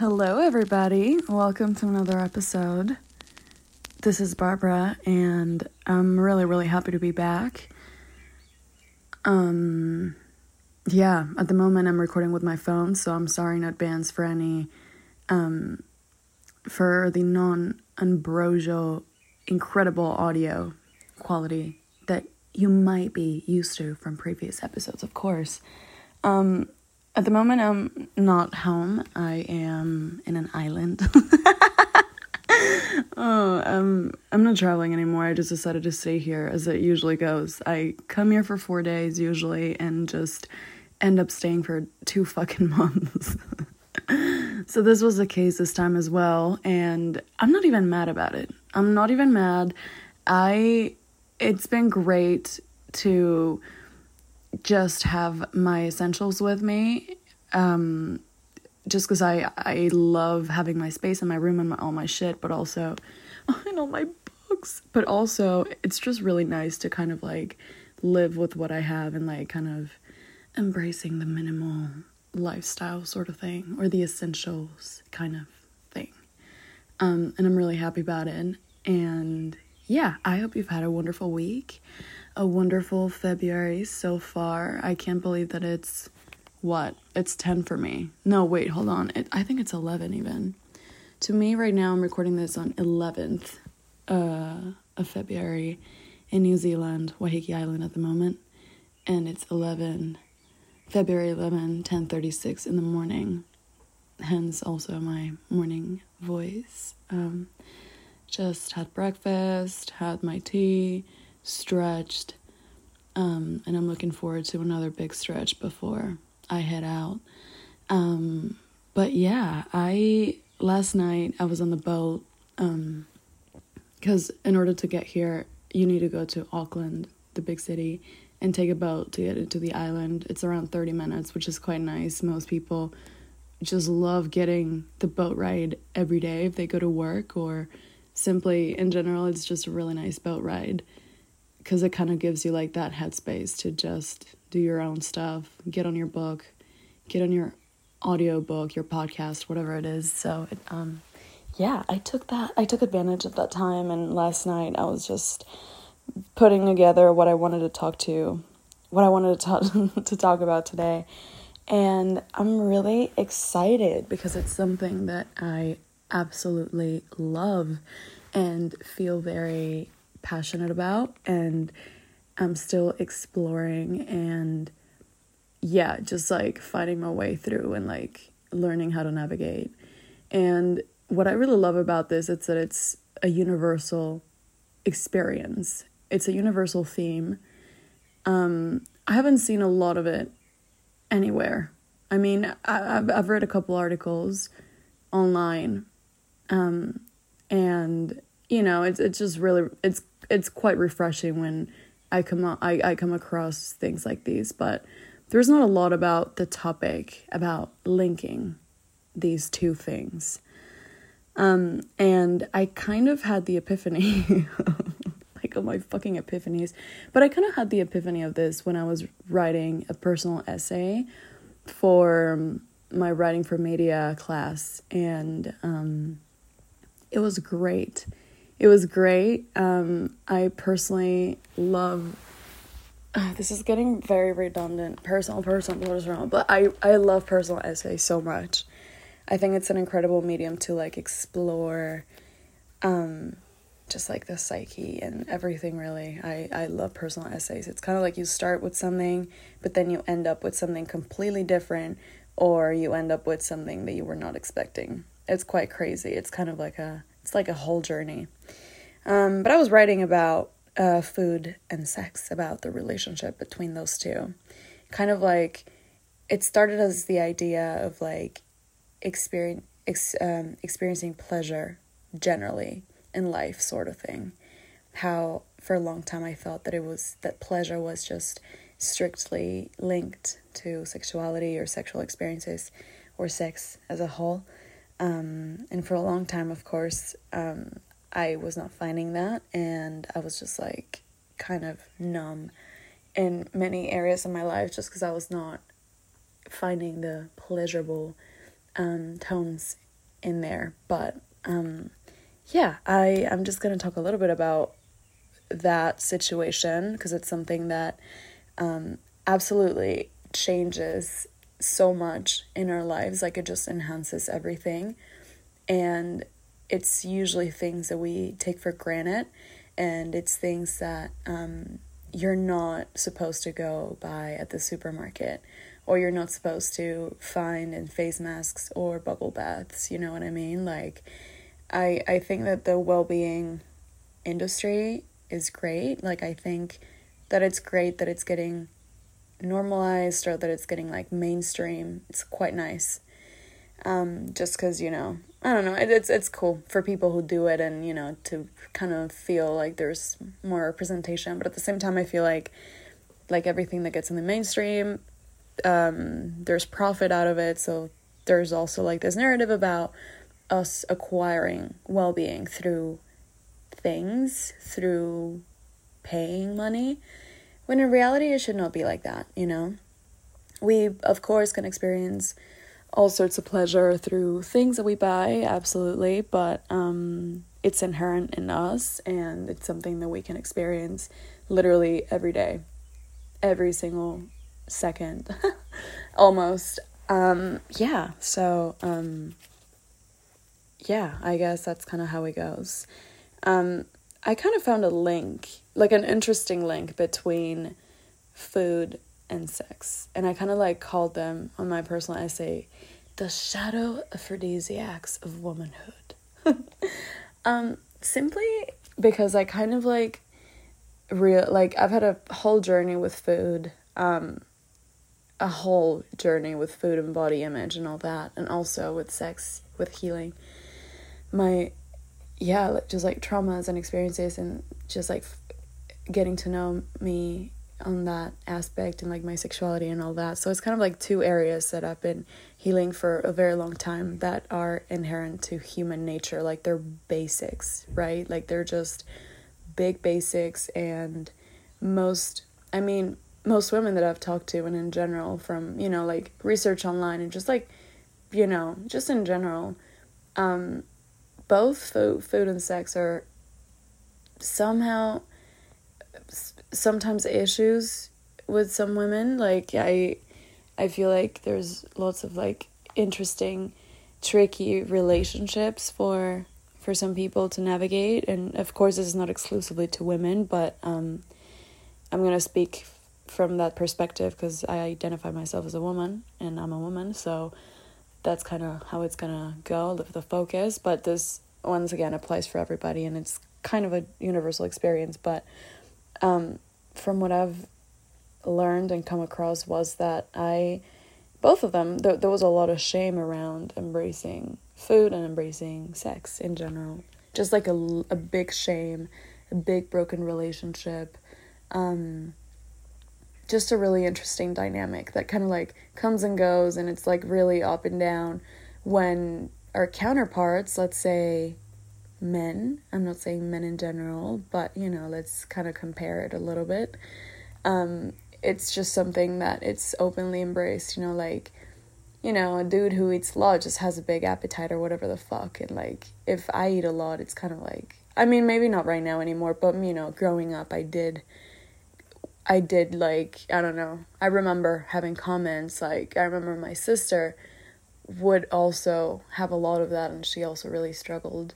Hello, everybody. Welcome to another episode. This is Barbara, and I'm really, really happy to be back. Um, yeah, at the moment I'm recording with my phone, so I'm sorry in advance for any, um, for the non ambrosial, incredible audio quality that you might be used to from previous episodes, of course. Um, at the moment, I'm not home. I am in an island. oh, um, I'm not traveling anymore. I just decided to stay here as it usually goes. I come here for four days usually and just end up staying for two fucking months. so this was the case this time as well, and I'm not even mad about it. I'm not even mad. I it's been great to just have my essentials with me. Um, just because I I love having my space in my room and my, all my shit, but also and all my books. But also, it's just really nice to kind of like live with what I have and like kind of embracing the minimal lifestyle sort of thing or the essentials kind of thing. Um, and I'm really happy about it. And yeah, I hope you've had a wonderful week a wonderful February so far. I can't believe that it's what? It's 10 for me. No, wait, hold on. It, I think it's 11 even. To me right now I'm recording this on 11th uh, of February in New Zealand, Waiheke Island at the moment, and it's 11 February 11 10:36 in the morning. Hence also my morning voice. Um, just had breakfast, had my tea, stretched, um, and I'm looking forward to another big stretch before I head out. Um, but yeah, I last night I was on the boat because um, in order to get here, you need to go to Auckland, the big city, and take a boat to get into the island. It's around 30 minutes, which is quite nice. Most people just love getting the boat ride every day if they go to work or simply in general, it's just a really nice boat ride because it kind of gives you like that headspace to just do your own stuff, get on your book, get on your audio book, your podcast, whatever it is. So, it, um, yeah, I took that. I took advantage of that time, and last night I was just putting together what I wanted to talk to, what I wanted to talk to talk about today, and I'm really excited because it's something that I absolutely love and feel very passionate about and I'm still exploring and yeah, just like finding my way through and like learning how to navigate. And what I really love about this is that it's a universal experience. It's a universal theme. Um, I haven't seen a lot of it anywhere. I mean, I, have I've read a couple articles online, um, and you know, it's it's just really it's it's quite refreshing when I come I, I come across things like these, but there's not a lot about the topic about linking these two things. Um, and I kind of had the epiphany, like oh my fucking epiphanies, but I kind of had the epiphany of this when I was writing a personal essay for my writing for media class, and um, it was great it was great. Um, I personally love. Uh, this is getting very redundant. Personal, personal, what is wrong? But I, I love personal essays so much. I think it's an incredible medium to like explore, um, just like the psyche and everything. Really, I I love personal essays. It's kind of like you start with something, but then you end up with something completely different, or you end up with something that you were not expecting. It's quite crazy. It's kind of like a it's like a whole journey. Um, but I was writing about uh, food and sex, about the relationship between those two. Kind of like it started as the idea of like experience, ex, um, experiencing pleasure generally in life, sort of thing. How for a long time I felt that it was that pleasure was just strictly linked to sexuality or sexual experiences or sex as a whole. Um, and for a long time, of course, um, I was not finding that, and I was just like kind of numb in many areas of my life just because I was not finding the pleasurable um, tones in there. But um, yeah, I I'm just gonna talk a little bit about that situation because it's something that um, absolutely changes so much in our lives. Like it just enhances everything, and it's usually things that we take for granted, and it's things that um, you're not supposed to go buy at the supermarket or you're not supposed to find in face masks or bubble baths you know what i mean like i i think that the well-being industry is great like i think that it's great that it's getting normalized or that it's getting like mainstream it's quite nice um just because you know i don't know it, it's it's cool for people who do it and you know to kind of feel like there's more representation but at the same time i feel like like everything that gets in the mainstream um, there's profit out of it. So there's also like this narrative about us acquiring well being through things, through paying money, when in reality it should not be like that, you know? We, of course, can experience all sorts of pleasure through things that we buy, absolutely, but um, it's inherent in us and it's something that we can experience literally every day, every single second. Almost. Um yeah so um yeah i guess that's kind of how it goes. Um i kind of found a link like an interesting link between food and sex and i kind of like called them on my personal essay the shadow aphrodisiacs of womanhood um simply because i kind of like real like i've had a whole journey with food um a whole journey with food and body image and all that, and also with sex, with healing. My, yeah, just like traumas and experiences, and just like getting to know me on that aspect and like my sexuality and all that. So it's kind of like two areas that I've been healing for a very long time that are inherent to human nature. Like they're basics, right? Like they're just big basics and most I mean most women that I've talked to and in general from, you know, like research online and just like, you know, just in general, um, both food, food and sex are somehow sometimes issues with some women. Like I I feel like there's lots of like interesting tricky relationships for for some people to navigate and of course this is not exclusively to women, but um I'm going to speak from that perspective because I identify myself as a woman and I'm a woman, so that's kind of how it's gonna go, the focus. But this once again applies for everybody, and it's kind of a universal experience. But um, from what I've learned and come across was that I, both of them, there, there was a lot of shame around embracing food and embracing sex in general. Just like a, a big shame, a big broken relationship. Um, just a really interesting dynamic that kind of like comes and goes and it's like really up and down when our counterparts, let's say men, I'm not saying men in general, but you know, let's kind of compare it a little bit. Um, it's just something that it's openly embraced, you know, like you know, a dude who eats a lot just has a big appetite or whatever the fuck. And like, if I eat a lot, it's kind of like, I mean, maybe not right now anymore, but you know, growing up, I did I did like I don't know. I remember having comments like I remember my sister would also have a lot of that and she also really struggled.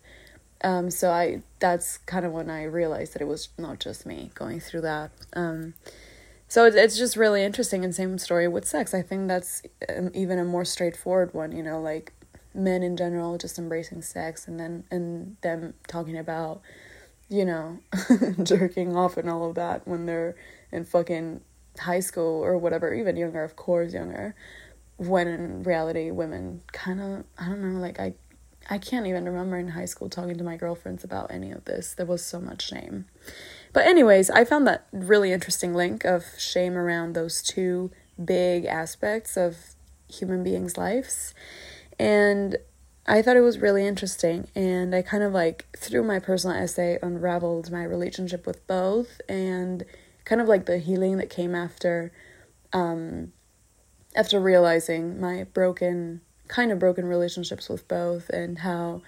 Um so I that's kind of when I realized that it was not just me going through that. Um so it, it's just really interesting and same story with sex. I think that's um, even a more straightforward one, you know, like men in general just embracing sex and then and them talking about you know jerking off and all of that when they're in fucking high school or whatever, even younger, of course, younger. When in reality, women kind of, I don't know, like I, I can't even remember in high school talking to my girlfriends about any of this. There was so much shame. But, anyways, I found that really interesting link of shame around those two big aspects of human beings' lives. And I thought it was really interesting. And I kind of like, through my personal essay, unraveled my relationship with both and kind of like the healing that came after um after realizing my broken kind of broken relationships with both and how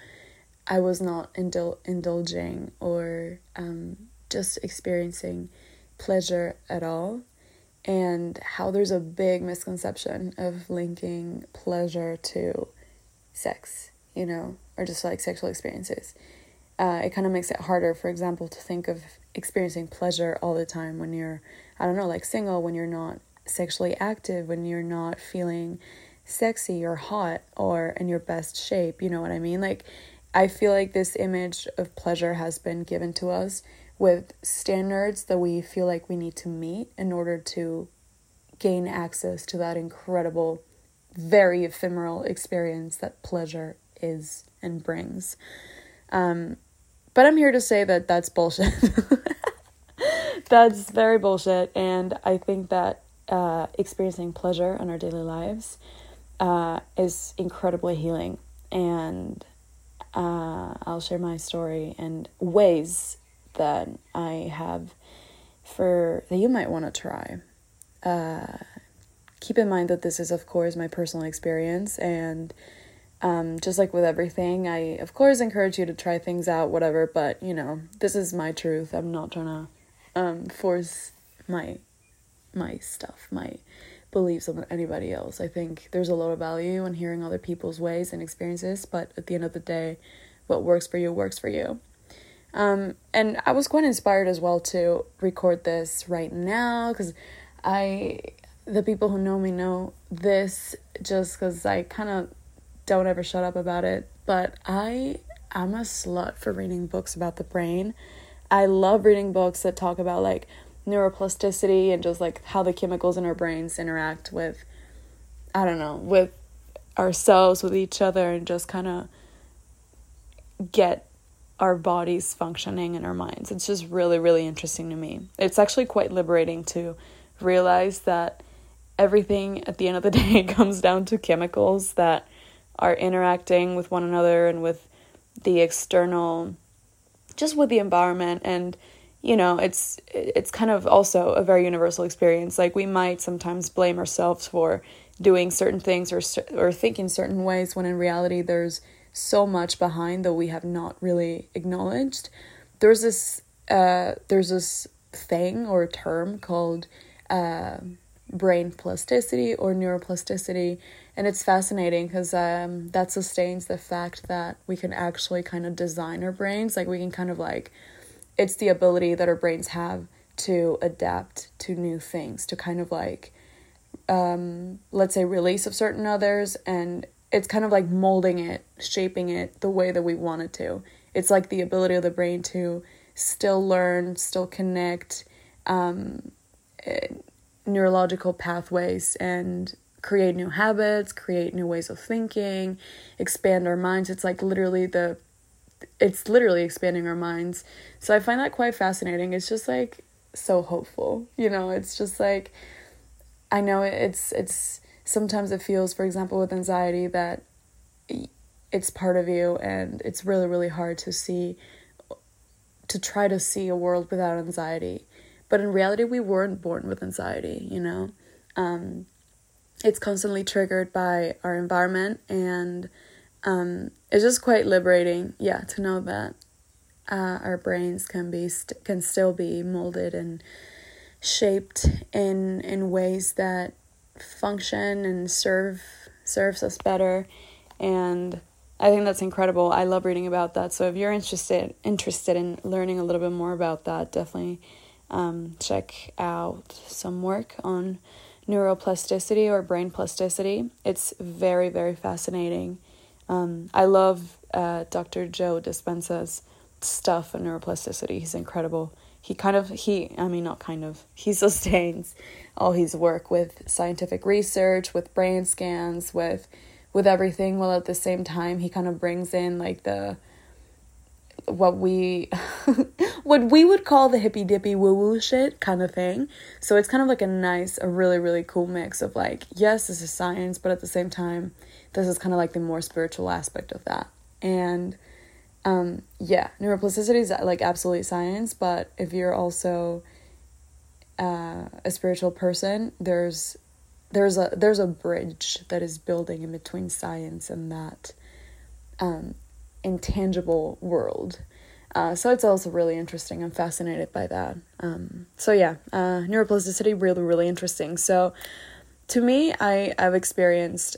I was not indul- indulging or um, just experiencing pleasure at all, and how there's a big misconception of linking pleasure to sex, you know, or just like sexual experiences. Uh, it kind of makes it harder, for example, to think of experiencing pleasure all the time when you're, I don't know, like single, when you're not sexually active, when you're not feeling sexy or hot or in your best shape. You know what I mean? Like, I feel like this image of pleasure has been given to us with standards that we feel like we need to meet in order to gain access to that incredible, very ephemeral experience that pleasure is and brings. Um, but I'm here to say that that's bullshit. that's very bullshit, and I think that uh, experiencing pleasure in our daily lives uh, is incredibly healing. And uh, I'll share my story and ways that I have for that you might want to try. Uh, keep in mind that this is, of course, my personal experience, and um, just like with everything, I of course encourage you to try things out, whatever. But you know, this is my truth. I'm not trying to um, force my my stuff, my beliefs on anybody else. I think there's a lot of value in hearing other people's ways and experiences, but at the end of the day, what works for you works for you. Um, and I was quite inspired as well to record this right now because I, the people who know me know this just because I kind of don't ever shut up about it. But I am a slut for reading books about the brain. I love reading books that talk about like neuroplasticity and just like how the chemicals in our brains interact with I don't know, with ourselves, with each other, and just kind of get our bodies functioning and our minds. It's just really, really interesting to me. It's actually quite liberating to realize that everything at the end of the day comes down to chemicals that are interacting with one another and with the external, just with the environment and you know it's it's kind of also a very universal experience. Like we might sometimes blame ourselves for doing certain things or or thinking certain ways when in reality there's so much behind that we have not really acknowledged. There's this uh there's this thing or term called uh, brain plasticity or neuroplasticity and it's fascinating because um, that sustains the fact that we can actually kind of design our brains. Like we can kind of like it's the ability that our brains have to adapt to new things, to kind of like, um, let's say, release of certain others, and it's kind of like molding it, shaping it the way that we want it to. It's like the ability of the brain to still learn, still connect um, neurological pathways and create new habits, create new ways of thinking, expand our minds. It's like literally the it's literally expanding our minds. So I find that quite fascinating. It's just like so hopeful. You know, it's just like I know it's it's sometimes it feels for example with anxiety that it's part of you and it's really really hard to see to try to see a world without anxiety. But in reality we weren't born with anxiety, you know. Um it's constantly triggered by our environment and um, it's just quite liberating, yeah, to know that uh, our brains can be st- can still be molded and shaped in in ways that function and serve serves us better and I think that's incredible. I love reading about that. So if you're interested interested in learning a little bit more about that, definitely um, check out some work on neuroplasticity or brain plasticity. It's very very fascinating um, I love uh, Dr. Joe Dispenza's stuff on neuroplasticity. He's incredible. He kind of he I mean not kind of he sustains all his work with scientific research, with brain scans, with with everything. While at the same time he kind of brings in like the what we what we would call the hippy dippy woo woo shit kind of thing. So it's kind of like a nice, a really really cool mix of like yes, this is science, but at the same time this is kind of like the more spiritual aspect of that. And um, yeah, neuroplasticity is like absolutely science, but if you're also uh, a spiritual person, there's there's a there's a bridge that is building in between science and that um, intangible world. Uh, so it's also really interesting. I'm fascinated by that. Um, so yeah, uh, neuroplasticity really really interesting. So to me, I I've experienced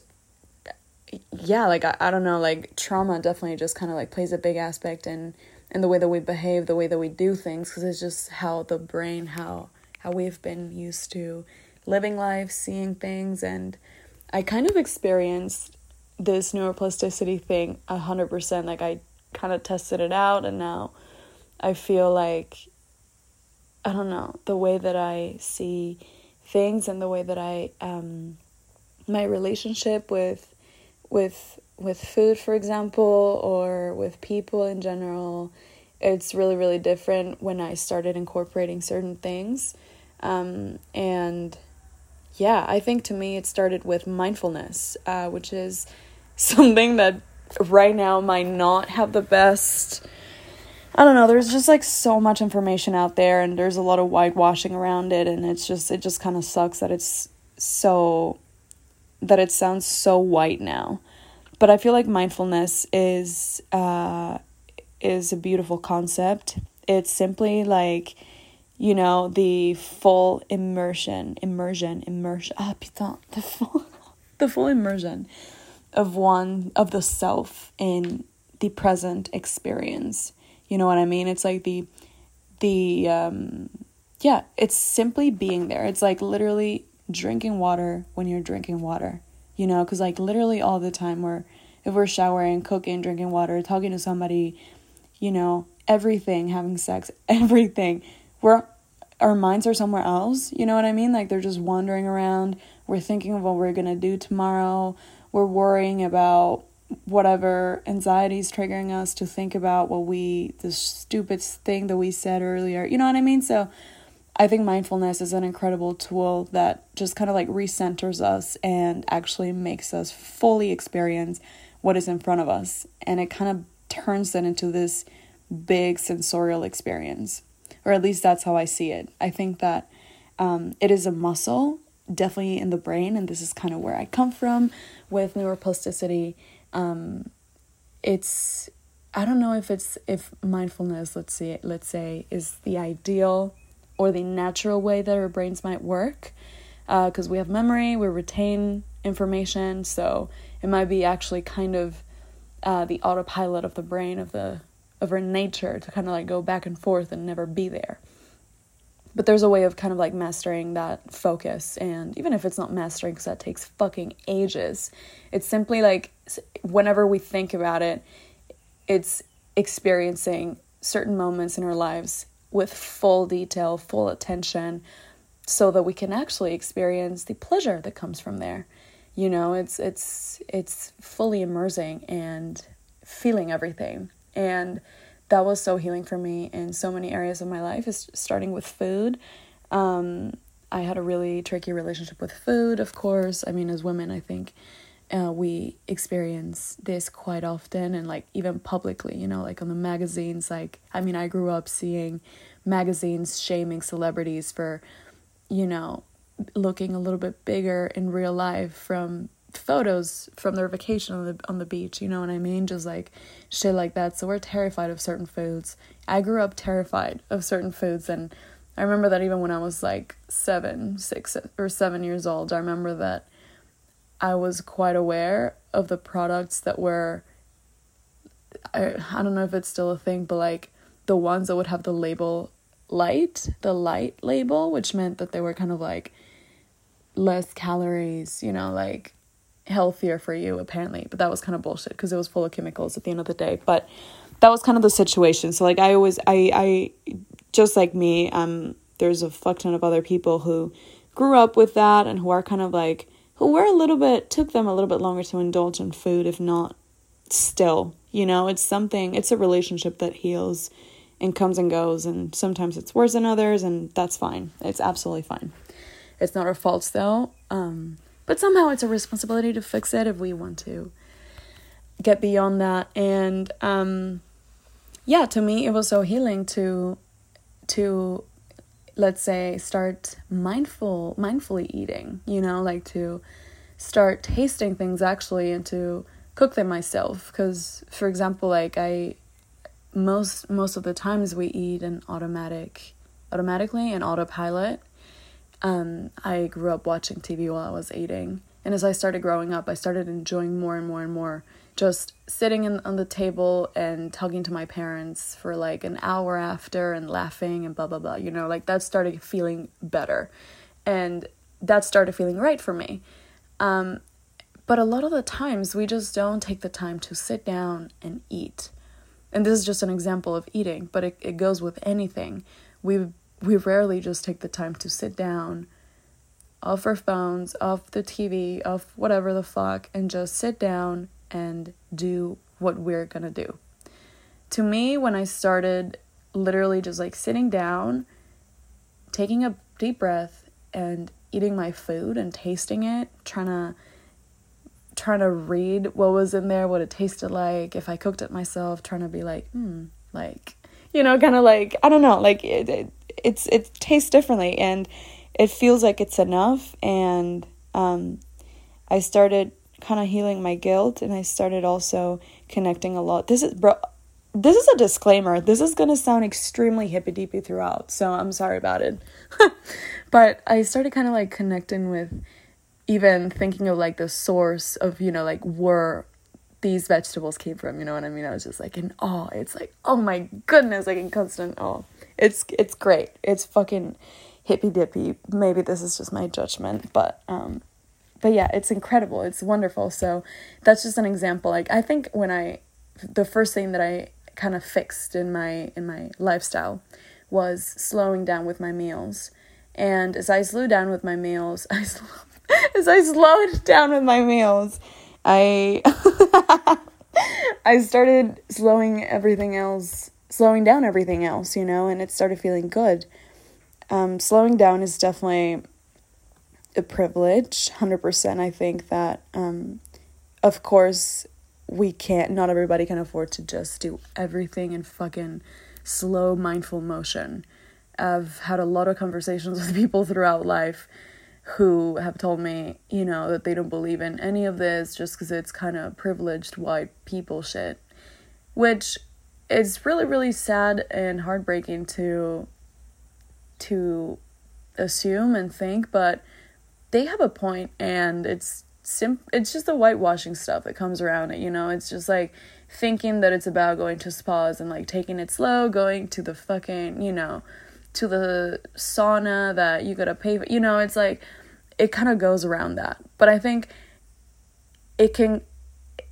yeah like I, I don't know like trauma definitely just kind of like plays a big aspect in in the way that we behave the way that we do things because it's just how the brain how how we've been used to living life seeing things and i kind of experienced this neuroplasticity thing a hundred percent like i kind of tested it out and now i feel like i don't know the way that i see things and the way that i um my relationship with with with food for example or with people in general it's really really different when i started incorporating certain things. Um, and yeah i think to me it started with mindfulness uh, which is something that right now might not have the best I don't know, there's just like so much information out there and there's a lot of whitewashing around it and it's just it just kind of sucks that it's so that it sounds so white now. But I feel like mindfulness is uh, is a beautiful concept. It's simply like, you know, the full immersion, immersion, immersion. Ah, putain, the full, the full immersion of one of the self in the present experience. You know what I mean? It's like the the um yeah, it's simply being there. It's like literally drinking water when you're drinking water, you know, because like literally all the time we're, if we're showering, cooking, drinking water, talking to somebody, you know, everything, having sex, everything, we're, our minds are somewhere else, you know what I mean? Like they're just wandering around. We're thinking of what we're gonna do tomorrow. We're worrying about whatever anxiety is triggering us to think about what we, the stupid thing that we said earlier, you know what I mean? So, I think mindfulness is an incredible tool that just kind of like recenters us and actually makes us fully experience what is in front of us. And it kind of turns it into this big sensorial experience, or at least that's how I see it. I think that um, it is a muscle, definitely in the brain, and this is kind of where I come from with neuroplasticity. Um, it's I don't know if it's if mindfulness, let's see, let's say, is the ideal or the natural way that our brains might work because uh, we have memory, we retain information, so it might be actually kind of uh, the autopilot of the brain of the of our nature to kind of like go back and forth and never be there. But there's a way of kind of like mastering that focus, and even if it's not mastering, because that takes fucking ages, it's simply like whenever we think about it, it's experiencing certain moments in our lives with full detail, full attention, so that we can actually experience the pleasure that comes from there. You know, it's it's it's fully immersing and feeling everything. And that was so healing for me in so many areas of my life, is starting with food. Um, I had a really tricky relationship with food, of course. I mean, as women, I think uh, we experience this quite often and like even publicly you know like on the magazines like i mean i grew up seeing magazines shaming celebrities for you know looking a little bit bigger in real life from photos from their vacation on the on the beach you know what i mean? Just like shit like that. So we're terrified of certain foods. I grew up terrified of certain foods and i remember that even when i was like 7 6 or 7 years old i remember that I was quite aware of the products that were I, I don't know if it's still a thing, but like the ones that would have the label light, the light label, which meant that they were kind of like less calories, you know, like healthier for you apparently. But that was kind of bullshit because it was full of chemicals at the end of the day. But that was kind of the situation. So like I always I I just like me, um there's a fuck ton of other people who grew up with that and who are kind of like who were a little bit took them a little bit longer to indulge in food if not still you know it's something it's a relationship that heals and comes and goes and sometimes it's worse than others and that's fine it's absolutely fine it's not our faults though um, but somehow it's a responsibility to fix it if we want to get beyond that. And um, yeah to me it was so healing to to let's say start mindful mindfully eating you know like to start tasting things actually and to cook them myself. Because for example like i most most of the times we eat in automatic automatically in autopilot um i grew up watching tv while i was eating. And as i started growing up i started enjoying more and more and more just sitting in, on the table and talking to my parents for like an hour after and laughing and blah blah blah you know like that started feeling better. And that started feeling right for me. Um, but a lot of the times we just don't take the time to sit down and eat. And this is just an example of eating but it, it goes with anything. We we rarely just take the time to sit down off our phones off the tv off whatever the fuck and just sit down and do what we're gonna do. To me, when I started literally just like sitting down, taking a deep breath, and eating my food and tasting it, trying to trying to read what was in there, what it tasted like, if I cooked it myself, trying to be like, hmm, like, you know, kind of like, I don't know, like it, it it's it tastes differently and it feels like it's enough and um I started kind of healing my guilt and I started also connecting a lot. This is bro this is a disclaimer. This is going to sound extremely hippy dippy throughout, so I'm sorry about it. but I started kind of like connecting with even thinking of like the source of, you know, like where these vegetables came from, you know what I mean? I was just like in awe. It's like, oh my goodness, like in constant awe. It's it's great. It's fucking hippy dippy. Maybe this is just my judgment, but um but yeah, it's incredible. It's wonderful. So that's just an example. Like I think when I the first thing that I kind of fixed in my in my lifestyle was slowing down with my meals. And as I slowed down with my meals, I as I slowed down with my meals, I I started slowing everything else, slowing down everything else, you know, and it started feeling good. Um, slowing down is definitely a privilege 100% i think that um, of course we can't not everybody can afford to just do everything in fucking slow mindful motion i've had a lot of conversations with people throughout life who have told me you know that they don't believe in any of this just because it's kind of privileged white people shit which is really really sad and heartbreaking to to assume and think but they have a point and it's sim it's just the whitewashing stuff that comes around it, you know? It's just like thinking that it's about going to spas and like taking it slow, going to the fucking, you know, to the sauna that you gotta pay for, you know, it's like it kind of goes around that. But I think it can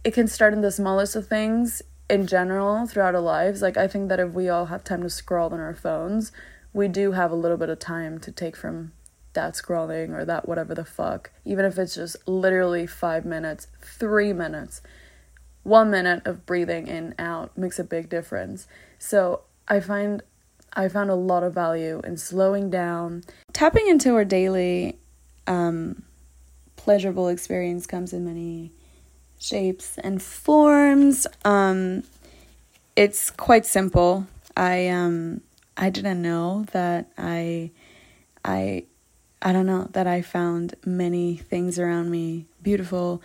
it can start in the smallest of things in general throughout our lives. Like I think that if we all have time to scroll on our phones, we do have a little bit of time to take from that scrolling or that whatever the fuck, even if it's just literally five minutes, three minutes, one minute of breathing in out makes a big difference. So I find I found a lot of value in slowing down. Tapping into our daily um, pleasurable experience comes in many shapes and forms. Um, it's quite simple. I um I didn't know that I I I don't know, that I found many things around me beautiful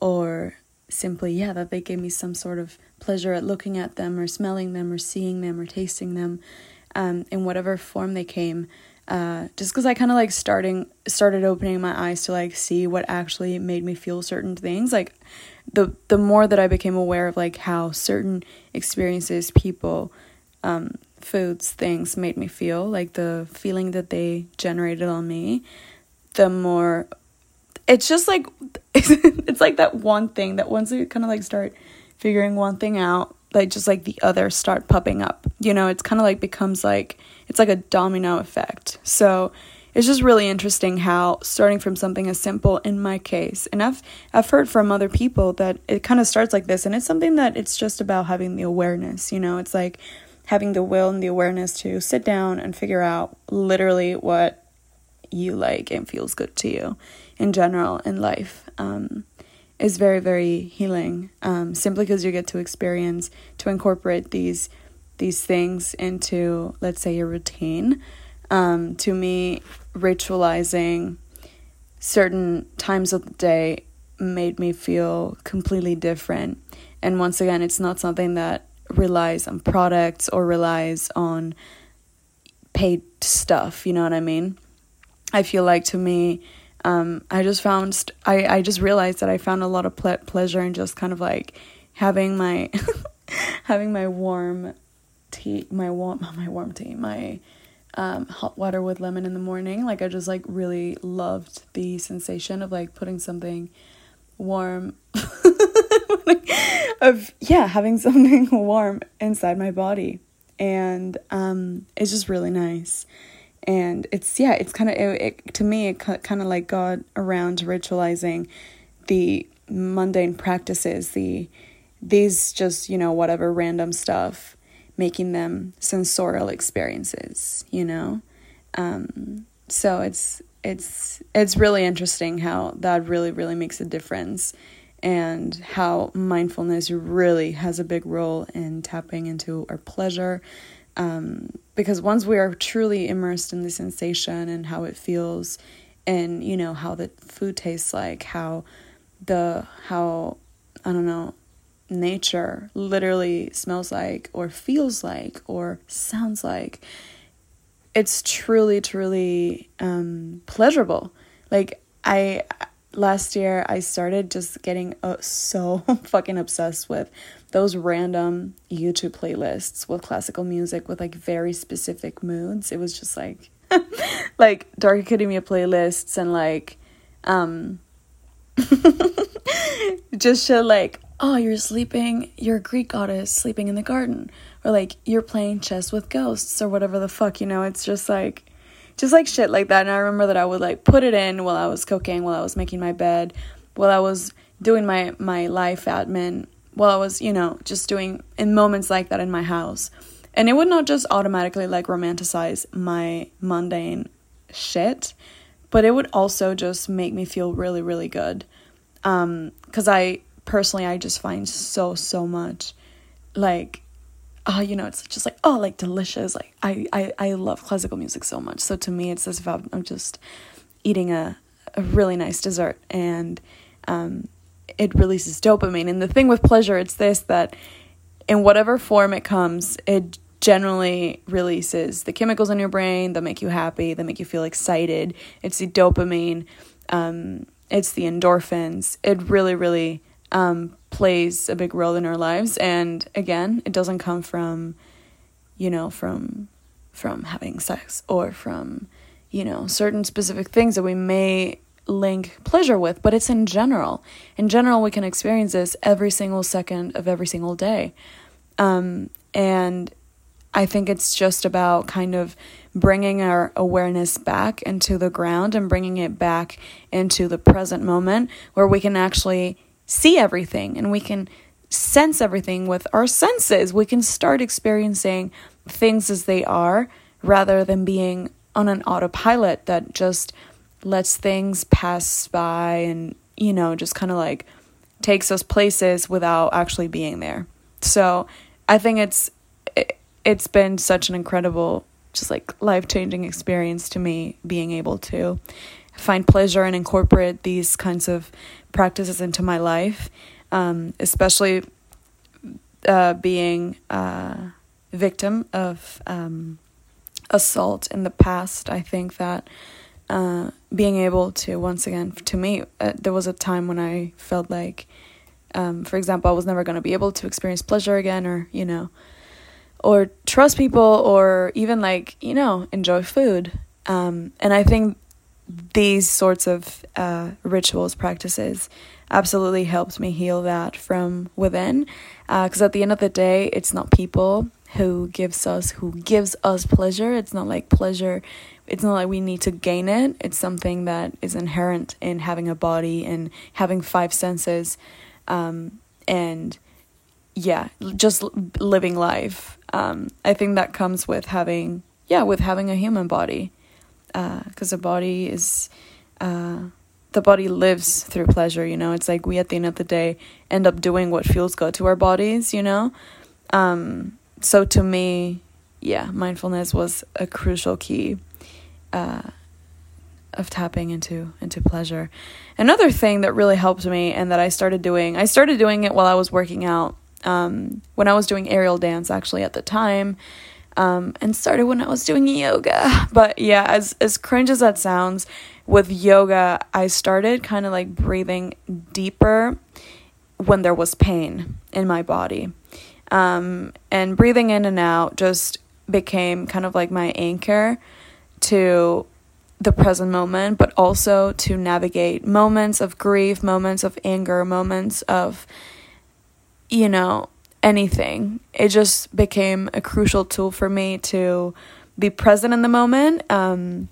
or simply, yeah, that they gave me some sort of pleasure at looking at them or smelling them or seeing them or tasting them um, in whatever form they came. Uh, just because I kind of like starting started opening my eyes to like see what actually made me feel certain things. Like the the more that I became aware of like how certain experiences, people, um, foods, things made me feel, like the feeling that they generated on me, the more it's just like it's like that one thing that once you kind of like start figuring one thing out, like just like the others start popping up. You know, it's kind of like becomes like it's like a domino effect. So it's just really interesting how starting from something as simple in my case and i've i've heard from other people that it kind of starts like this and it's something that it's just about having the awareness you know it's like having the will and the awareness to sit down and figure out literally what you like and feels good to you in general in life um, is very very healing um, simply because you get to experience to incorporate these these things into let's say your routine Um, to me, ritualizing certain times of the day made me feel completely different. And once again, it's not something that relies on products or relies on paid stuff, you know what I mean? I feel like to me, um, I just found, st- I, I just realized that I found a lot of ple- pleasure in just kind of like having my, having my warm tea, my warm, my warm tea, my um, hot water with lemon in the morning. Like I just like really loved the sensation of like putting something warm of yeah having something warm inside my body and um it's just really nice and it's yeah it's kind of it, it, to me it kind of like got around ritualizing the mundane practices the these just you know whatever random stuff making them sensorial experiences you know? Um so it's it's it's really interesting how that really really makes a difference and how mindfulness really has a big role in tapping into our pleasure um, because once we are truly immersed in the sensation and how it feels and you know how the food tastes like how the how i don't know nature literally smells like or feels like or sounds like it's truly truly um, pleasurable. Like i last year i started just getting uh, so fucking obsessed with those random youtube playlists with classical music with like very specific moods it was just like like dark academia playlists and like um just shit like oh you're sleeping you're a greek goddess sleeping in the garden or like you're playing chess with ghosts or whatever the fuck, you know, it's just like just like shit like that. And I remember that I would like put it in while I was cooking, while I was making my bed, while I was doing my my life admin, while I was, you know, just doing in moments like that in my house. And it would not just automatically like romanticize my mundane shit, but it would also just make me feel really really good. Um cuz I personally I just find so so much like oh, you know, it's just like, oh, like delicious. Like I, I, I love classical music so much. So to me, it's as if I'm just eating a, a really nice dessert and um, it releases dopamine. And the thing with pleasure, it's this that in whatever form it comes, it generally releases the chemicals in your brain that make you happy, that make you feel excited. It's the dopamine, um, it's the endorphins. It really, really um, plays a big role in our lives. And again, it doesn't come from, you know, from from having sex or from, you know, certain specific things that we may link pleasure with, but it's in general. In general, we can experience this every single second of every single day. Um, and I think it's just about kind of bringing our awareness back into the ground and bringing it back into the present moment where we can actually see everything and we can sense everything with our senses. We can start experiencing things as they are rather than being on an autopilot that just lets things pass by and, you know, just kind of like takes us places without actually being there. So I think it's it, it's been such an incredible just like life-changing experience to me being able to find pleasure and incorporate these kinds of practices into my life, um, especially uh, being a victim of um, assault in the past. I think that uh, being able to, once again, to me, uh, there was a time when I felt like, um, for example, I was never going to be able to experience pleasure again or, you know, or trust people or even like, you know, enjoy food. Um, and I think these sorts of uh, rituals, practices, absolutely helped me heal that from within. Because uh, at the end of the day, it's not people who gives us who gives us pleasure. It's not like pleasure. It's not like we need to gain it. It's something that is inherent in having a body and having five senses, um, and yeah, just living life. Um, I think that comes with having yeah with having a human body because uh, the body is uh, the body lives through pleasure you know it's like we at the end of the day end up doing what feels good to our bodies you know um, so to me yeah mindfulness was a crucial key uh, of tapping into into pleasure. Another thing that really helped me and that I started doing, I started doing it while I was working out. Um, when I was doing aerial dance, actually at the time, um, and started when I was doing yoga. But yeah, as as cringe as that sounds, with yoga, I started kind of like breathing deeper when there was pain in my body. Um, and breathing in and out just became kind of like my anchor to the present moment, but also to navigate moments of grief, moments of anger, moments of, you know, anything. It just became a crucial tool for me to be present in the moment. Um,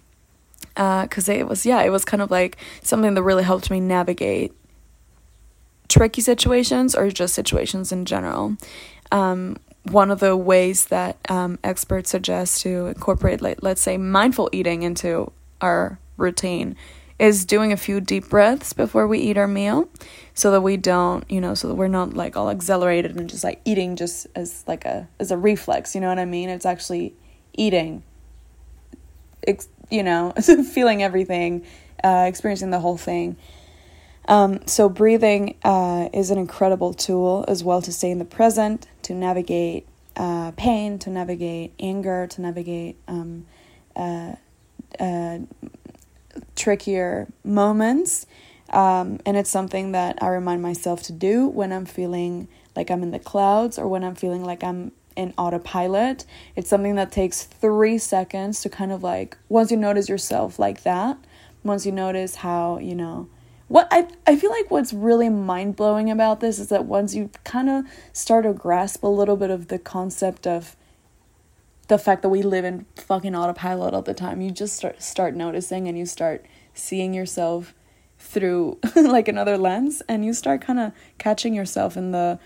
because uh, it was, yeah, it was kind of like something that really helped me navigate tricky situations or just situations in general. Um, one of the ways that um, experts suggest to incorporate, like, let's say, mindful eating into our routine is doing a few deep breaths before we eat our meal so that we don't you know so that we're not like all accelerated and just like eating just as like a as a reflex you know what i mean? It's actually eating ex- you know feeling everything uh, experiencing the whole thing. Um, so breathing uh, is an incredible tool as well to stay in the present to navigate uh, pain to navigate anger to navigate um, uh, uh, trickier moments. Um, and it's something that I remind myself to do when I'm feeling like I'm in the clouds or when I'm feeling like I'm in autopilot. It's something that takes three seconds to kind of like, once you notice yourself like that, once you notice how, you know, what I, I feel like what's really mind blowing about this is that once you kind of start to grasp a little bit of the concept of the fact that we live in fucking autopilot all the time. You just start start noticing and you start seeing yourself through like another lens and you start kind of catching yourself in the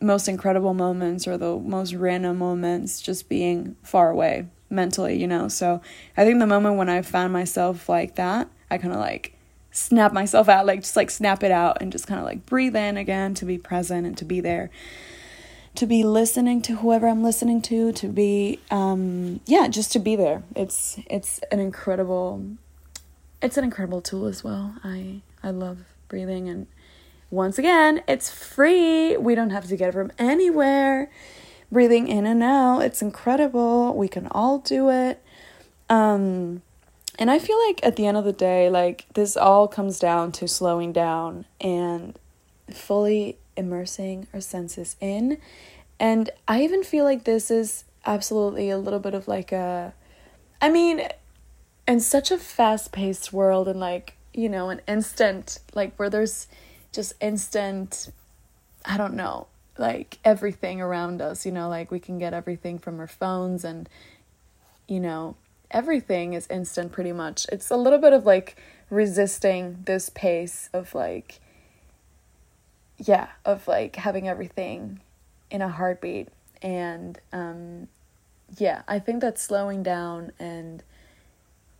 most incredible moments or the most random moments just being far away mentally, you know. So, I think the moment when I found myself like that, I kind of like snap myself out, like just like snap it out and just kind of like breathe in again to be present and to be there to be listening to whoever I'm listening to, to be um yeah, just to be there. It's it's an incredible it's an incredible tool as well. I I love breathing and once again, it's free. We don't have to get it from anywhere. Breathing in and out, it's incredible. We can all do it. Um and I feel like at the end of the day, like this all comes down to slowing down and fully immersing our senses in. And I even feel like this is absolutely a little bit of like a. I mean, in such a fast paced world and like, you know, an instant, like where there's just instant, I don't know, like everything around us, you know, like we can get everything from our phones and, you know, everything is instant pretty much. It's a little bit of like resisting this pace of like yeah, of like having everything in a heartbeat. And um, yeah, I think that slowing down and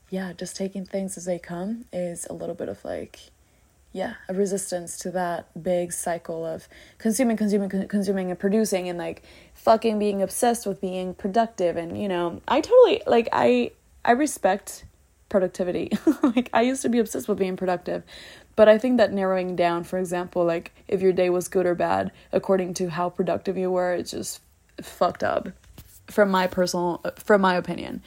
yeah, just taking things as they come is a little bit of like, yeah, a resistance to that big cycle of consuming, consuming, con- consuming, and producing, and like fucking being obsessed with being productive. And you know, I totally like I I respect productivity. like I used to be obsessed with being productive, but I think that narrowing down, for example, like if your day was good or bad according to how productive you were, it's just fucked up from my personal from my opinion.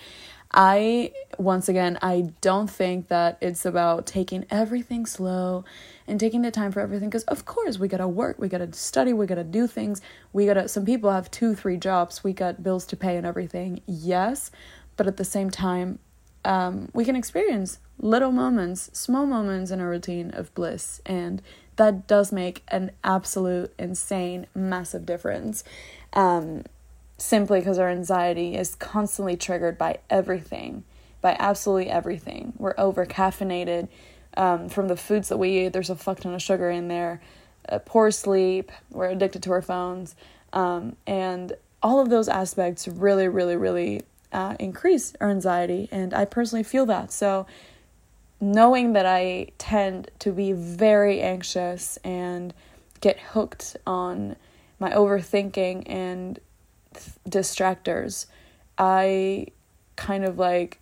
I once again, I don't think that it's about taking everything slow and taking the time for everything because of course we got to work, we got to study, we got to do things. We got to some people have 2 3 jobs, we got bills to pay and everything. Yes, but at the same time um, we can experience little moments, small moments in a routine of bliss. And that does make an absolute, insane, massive difference. Um, simply because our anxiety is constantly triggered by everything, by absolutely everything. We're over caffeinated um, from the foods that we eat, there's a fuck ton of sugar in there. Uh, poor sleep, we're addicted to our phones. Um, and all of those aspects really, really, really uh, increase our anxiety. And I personally feel that. So, knowing that I tend to be very anxious and get hooked on my overthinking and th- distractors, I kind of like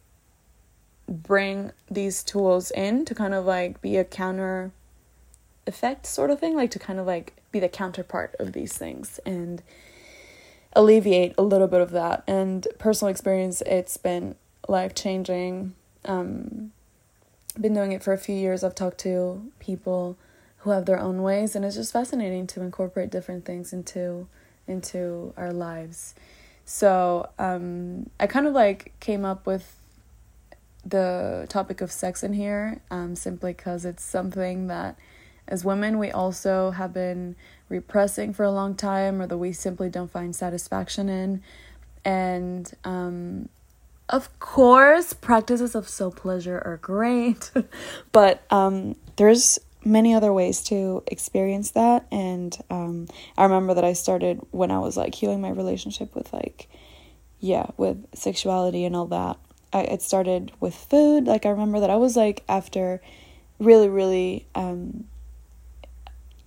bring these tools in to kind of like be a counter effect sort of thing, like to kind of like be the counterpart of these things and alleviate a little bit of that. And personal experience, it's been life changing. Um, been doing it for a few years. I've talked to people who have their own ways, and it's just fascinating to incorporate different things into into our lives. So um, I kind of like came up with the topic of sex in here um, simply because it's something that as women we also have been repressing for a long time or that we simply don't find satisfaction in. And um, of course practices of self pleasure are great but um, there's many other ways to experience that. And um, i remember that i started when i was like healing my relationship with like yeah with sexuality and all that. I, it started with food. Like i remember that i was like after really really um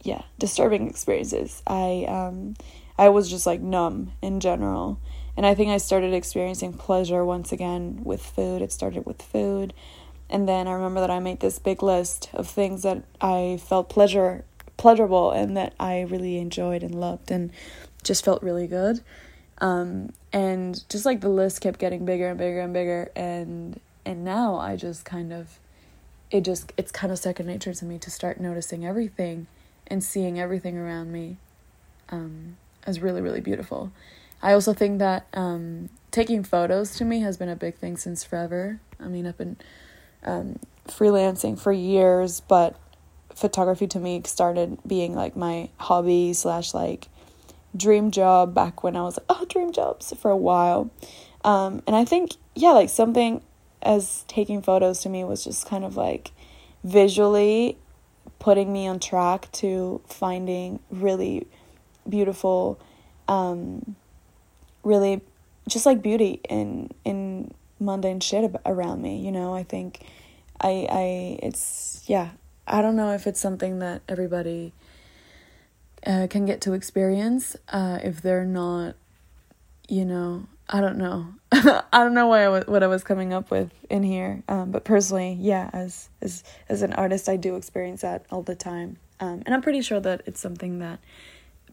yeah disturbing experiences. I um i was just like numb in general. And i think i started experiencing pleasure once again with food. It started with food. And then I remember that I made this big list of things that I felt pleasure pleasurable and that I really enjoyed and loved and just felt really good. Um, and just like the list kept getting bigger and bigger and bigger. And and now I just kind of it just it's kind of second nature to me to start noticing everything and seeing everything around me um, as really really beautiful. I also think that um, taking photos to me has been a big thing since forever. I mean, I've been um, freelancing for years, but photography to me started being like my hobby slash like dream job back when I was like, oh, dream jobs for a while. Um, and I think, yeah, like something as taking photos to me was just kind of like visually putting me on track to finding really beautiful, um, really just like beauty in in mundane shit around me you know? I think i i it's yeah. I don't know if it's something that everybody uh, can get to experience uh, if they're not you know? I don't know i don't know why I w- what i was coming up with in here um, but personally yeah as as as an artist i do experience that all the time. Um, and i'm pretty sure that it's something that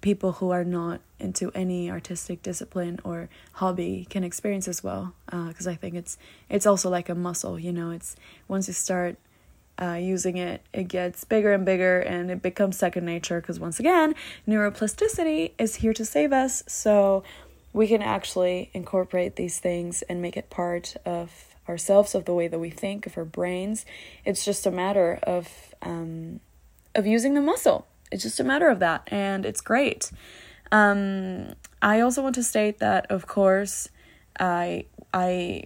people who are not into any artistic discipline or hobby can experience as well because uh, i think it's it's also like a muscle you know it's once you start uh, using it it gets bigger and bigger and it becomes second nature because once again neuroplasticity is here to save us. So we can actually incorporate these things and make it part of ourselves of the way that we think of our brains it's just a matter of um, of using the muscle it's just a matter of that, and it's great. Um, I also want to state that, of course, I I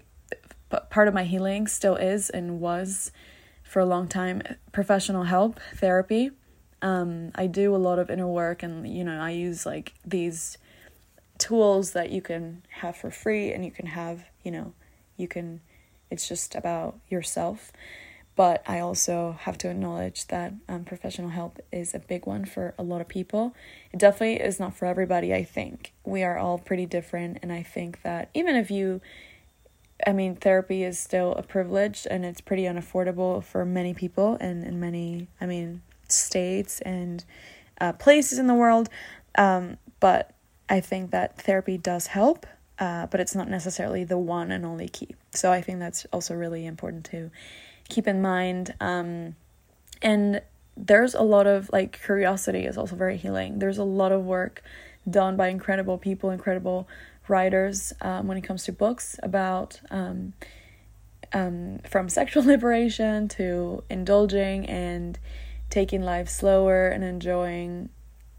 part of my healing still is and was for a long time professional help therapy. Um, I do a lot of inner work, and you know, I use like these tools that you can have for free, and you can have, you know, you can. It's just about yourself. But I also have to acknowledge that um, professional help is a big one for a lot of people. It definitely is not for everybody, I think. We are all pretty different, and I think that even if you, I mean, therapy is still a privilege and it's pretty unaffordable for many people and in many, I mean, states and uh, places in the world. Um, but I think that therapy does help, uh, but it's not necessarily the one and only key. So I think that's also really important to keep in mind. Um, and there's a lot of like curiosity is also very healing. There's a lot of work done by incredible people, incredible writers um, when it comes to books about um, um, from sexual liberation to indulging and taking life slower and enjoying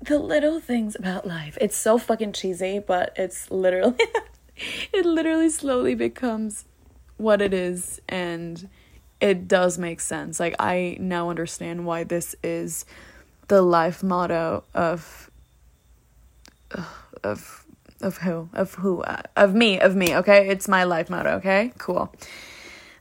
the little things about life. It's so fucking cheesy, but it's literally it literally slowly becomes what it is and it does make sense. Like I now understand why this is the life motto of of of who of who uh, of me of me okay it's my life motto okay cool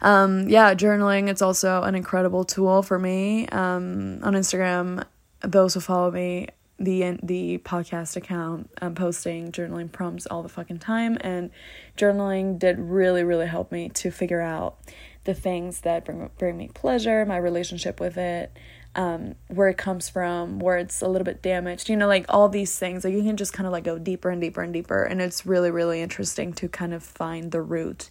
um yeah journaling it's also an incredible tool for me um on instagram those who follow me the the podcast account i'm posting journaling prompts all the fucking time and journaling did really really help me to figure out the things that bring bring me pleasure, my relationship with it, um, where it comes from, where it's a little bit damaged, you know, like all these things. Like you can just kind of like go deeper and deeper and deeper, and it's really really interesting to kind of find the root.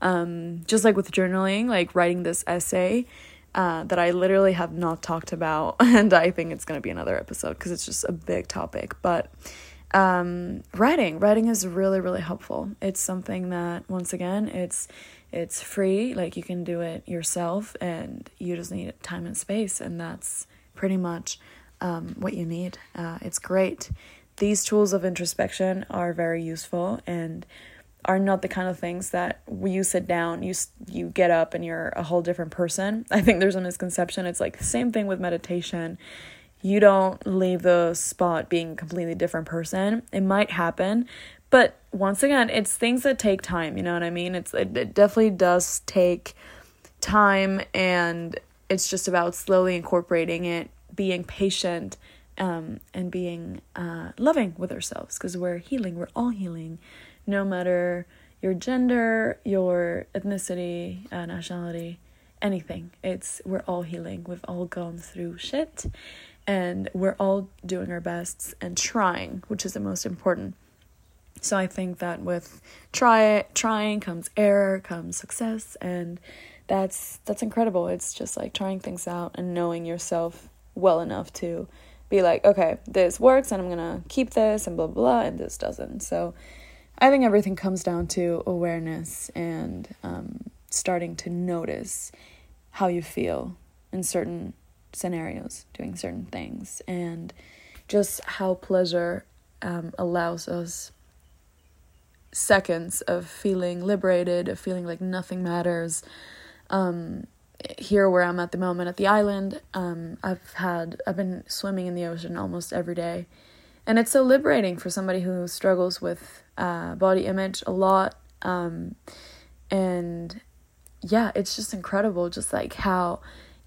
Um, just like with journaling, like writing this essay. Uh, that I literally have not talked about, and I think it's gonna be another episode because it's just a big topic. But um, writing, writing is really really helpful. It's something that once again, it's it's free, like you can do it yourself, and you just need time and space, and that's pretty much um, what you need. Uh, it's great. These tools of introspection are very useful and are not the kind of things that you sit down, you you get up and you're a whole different person. I think there's a misconception. It's like the same thing with meditation. You don't leave the spot being a completely different person. It might happen, but once again, it's things that take time, you know what I mean? It's it, it definitely does take time and it's just about slowly incorporating it, being patient, um, and being uh, loving with ourselves because we're healing. We're all healing, no matter your gender, your ethnicity, uh, nationality, anything. It's we're all healing. We've all gone through shit, and we're all doing our best and trying, which is the most important. So I think that with try trying comes error, comes success, and that's that's incredible. It's just like trying things out and knowing yourself well enough to be like, okay, this works and I'm gonna keep this and blah blah, blah and this doesn't. So I think everything comes down to awareness and um, starting to notice how you feel in certain scenarios, doing certain things, and just how pleasure um, allows us seconds of feeling liberated, of feeling like nothing matters. Um, here where I'm at the moment at the island, um, I've had I've been swimming in the ocean almost every day, and it's so liberating for somebody who struggles with uh, body image a lot. Um, and yeah, it's just incredible, just like how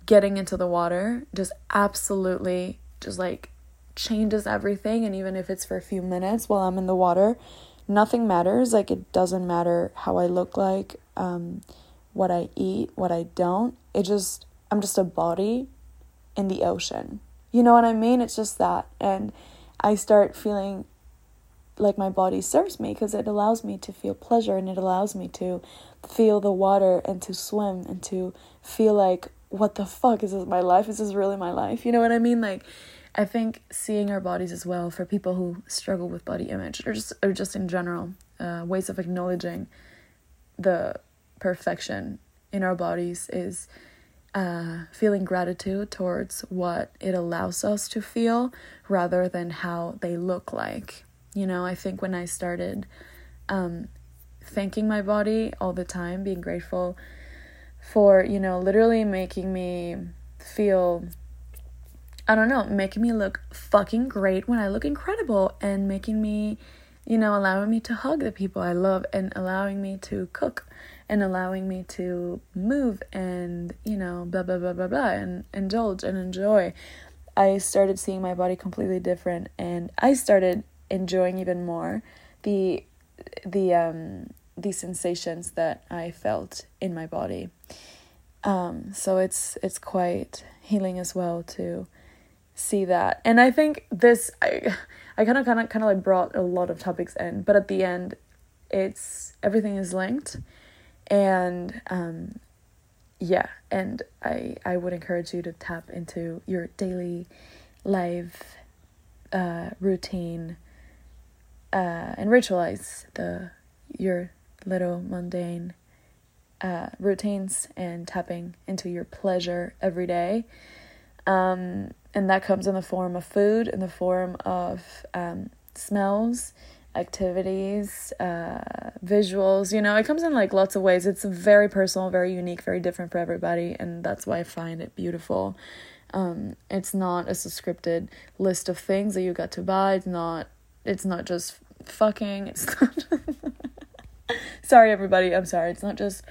getting into the water just absolutely just like changes everything. And even if it's for a few minutes while I'm in the water, nothing matters. Like it doesn't matter how I look like, um, what I eat, what I don't. It just I'm just a body in the ocean. You know what I mean? It's just that. And I start feeling like my body serves me because it allows me to feel pleasure and it allows me to feel the water and to swim and to feel like what the fuck is this my life? Is this really my life? You know what i mean? Like I think seeing our bodies as well for people who struggle with body image or just or just in general, uh, ways of acknowledging the perfection in our bodies is uh, feeling gratitude towards what it allows us to feel rather than how they look like. You know, I think when I started um, thanking my body all the time, being grateful for, you know, literally making me feel I don't know, making me look fucking great when I look incredible and making me, you know, allowing me to hug the people I love and allowing me to cook and allowing me to move and, you know, blah, blah, blah, blah, blah, and indulge and enjoy. I started seeing my body completely different and I started enjoying even more the, the, um, the sensations that I felt in my body. Um, so it's, it's quite healing as well to see that. And I think this I I kind of kind of kind of like brought a lot of topics in, but at the end it's everything is linked and um yeah, and I I would encourage you to tap into your daily life uh routine uh and ritualize the your little mundane uh routines and tapping into your pleasure every day. Um and that comes in the form of food, in the form of um, smells, activities, uh, visuals. You know, it comes in like lots of ways. It's very personal, very unique, very different for everybody, and that's why I find it beautiful. Um, it's not a scripted list of things that you got to buy. It's not. It's not just fucking. It's not. sorry, everybody. I'm sorry. It's not just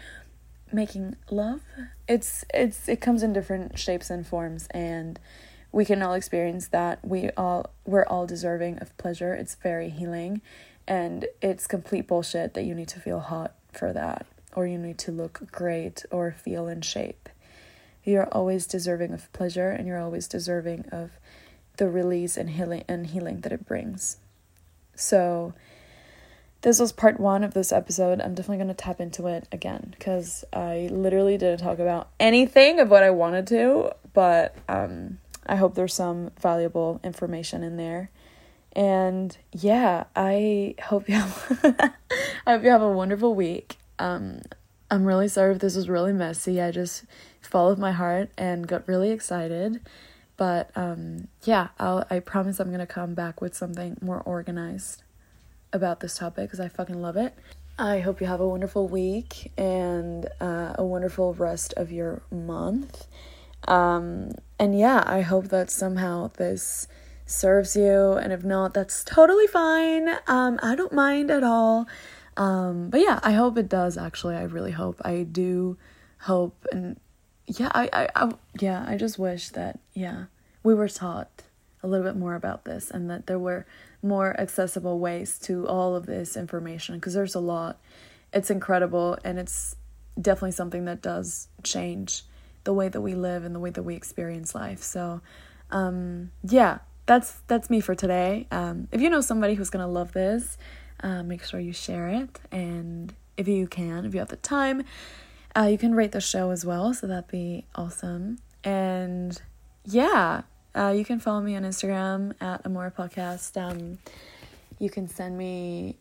making love. It's it's it comes in different shapes and forms, and we can all experience that. We all we're all deserving of pleasure. It's very healing and it's complete bullshit that you need to feel hot for that or you need to look great or feel in shape. You're always deserving of pleasure and you're always deserving of the release and healing and healing that it brings. So this was part one of this episode. I'm definitely going to tap into it again because I literally didn't talk about anything of what I wanted to, but um, I hope there's some valuable information in there. And yeah, I hope you have I hope you have a wonderful week. Um, I'm really sorry if this was really messy. I just followed my heart and got really excited. But um, yeah, I'll, I promise I'm gonna come back with something more organized about this topic because I fucking love it. I hope you have a wonderful week and uh, a wonderful rest of your month. Um, and yeah, I hope that somehow this serves you. And if not, that's totally fine. Um, I don't mind at all. Um, but yeah, I hope it does actually. I really hope. I do hope. And yeah, I, I, I yeah, I just wish that, yeah, we were taught a little bit more about this and that there were more accessible ways to all of this information because there's a lot. It's incredible and it's definitely something that does change the way that we live and the way that we experience life. So, um, yeah, that's that's me for today. Um, if you know somebody who's gonna love this, uh, make sure you share it. And if you can, if you have the time, uh, you can rate the show as well. So that'd be awesome. And yeah, uh, you can follow me on Instagram at Amora Podcast. Um, you can send me,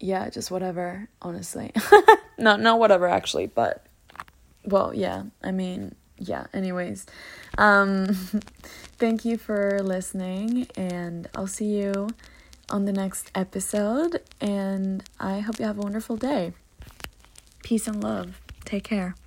yeah, just whatever. Honestly, not not whatever actually, but well, yeah. I mean, yeah. Anyways, um, thank you for listening, and I'll see you on the next episode. And I hope you have a wonderful day. Peace and love. Take care.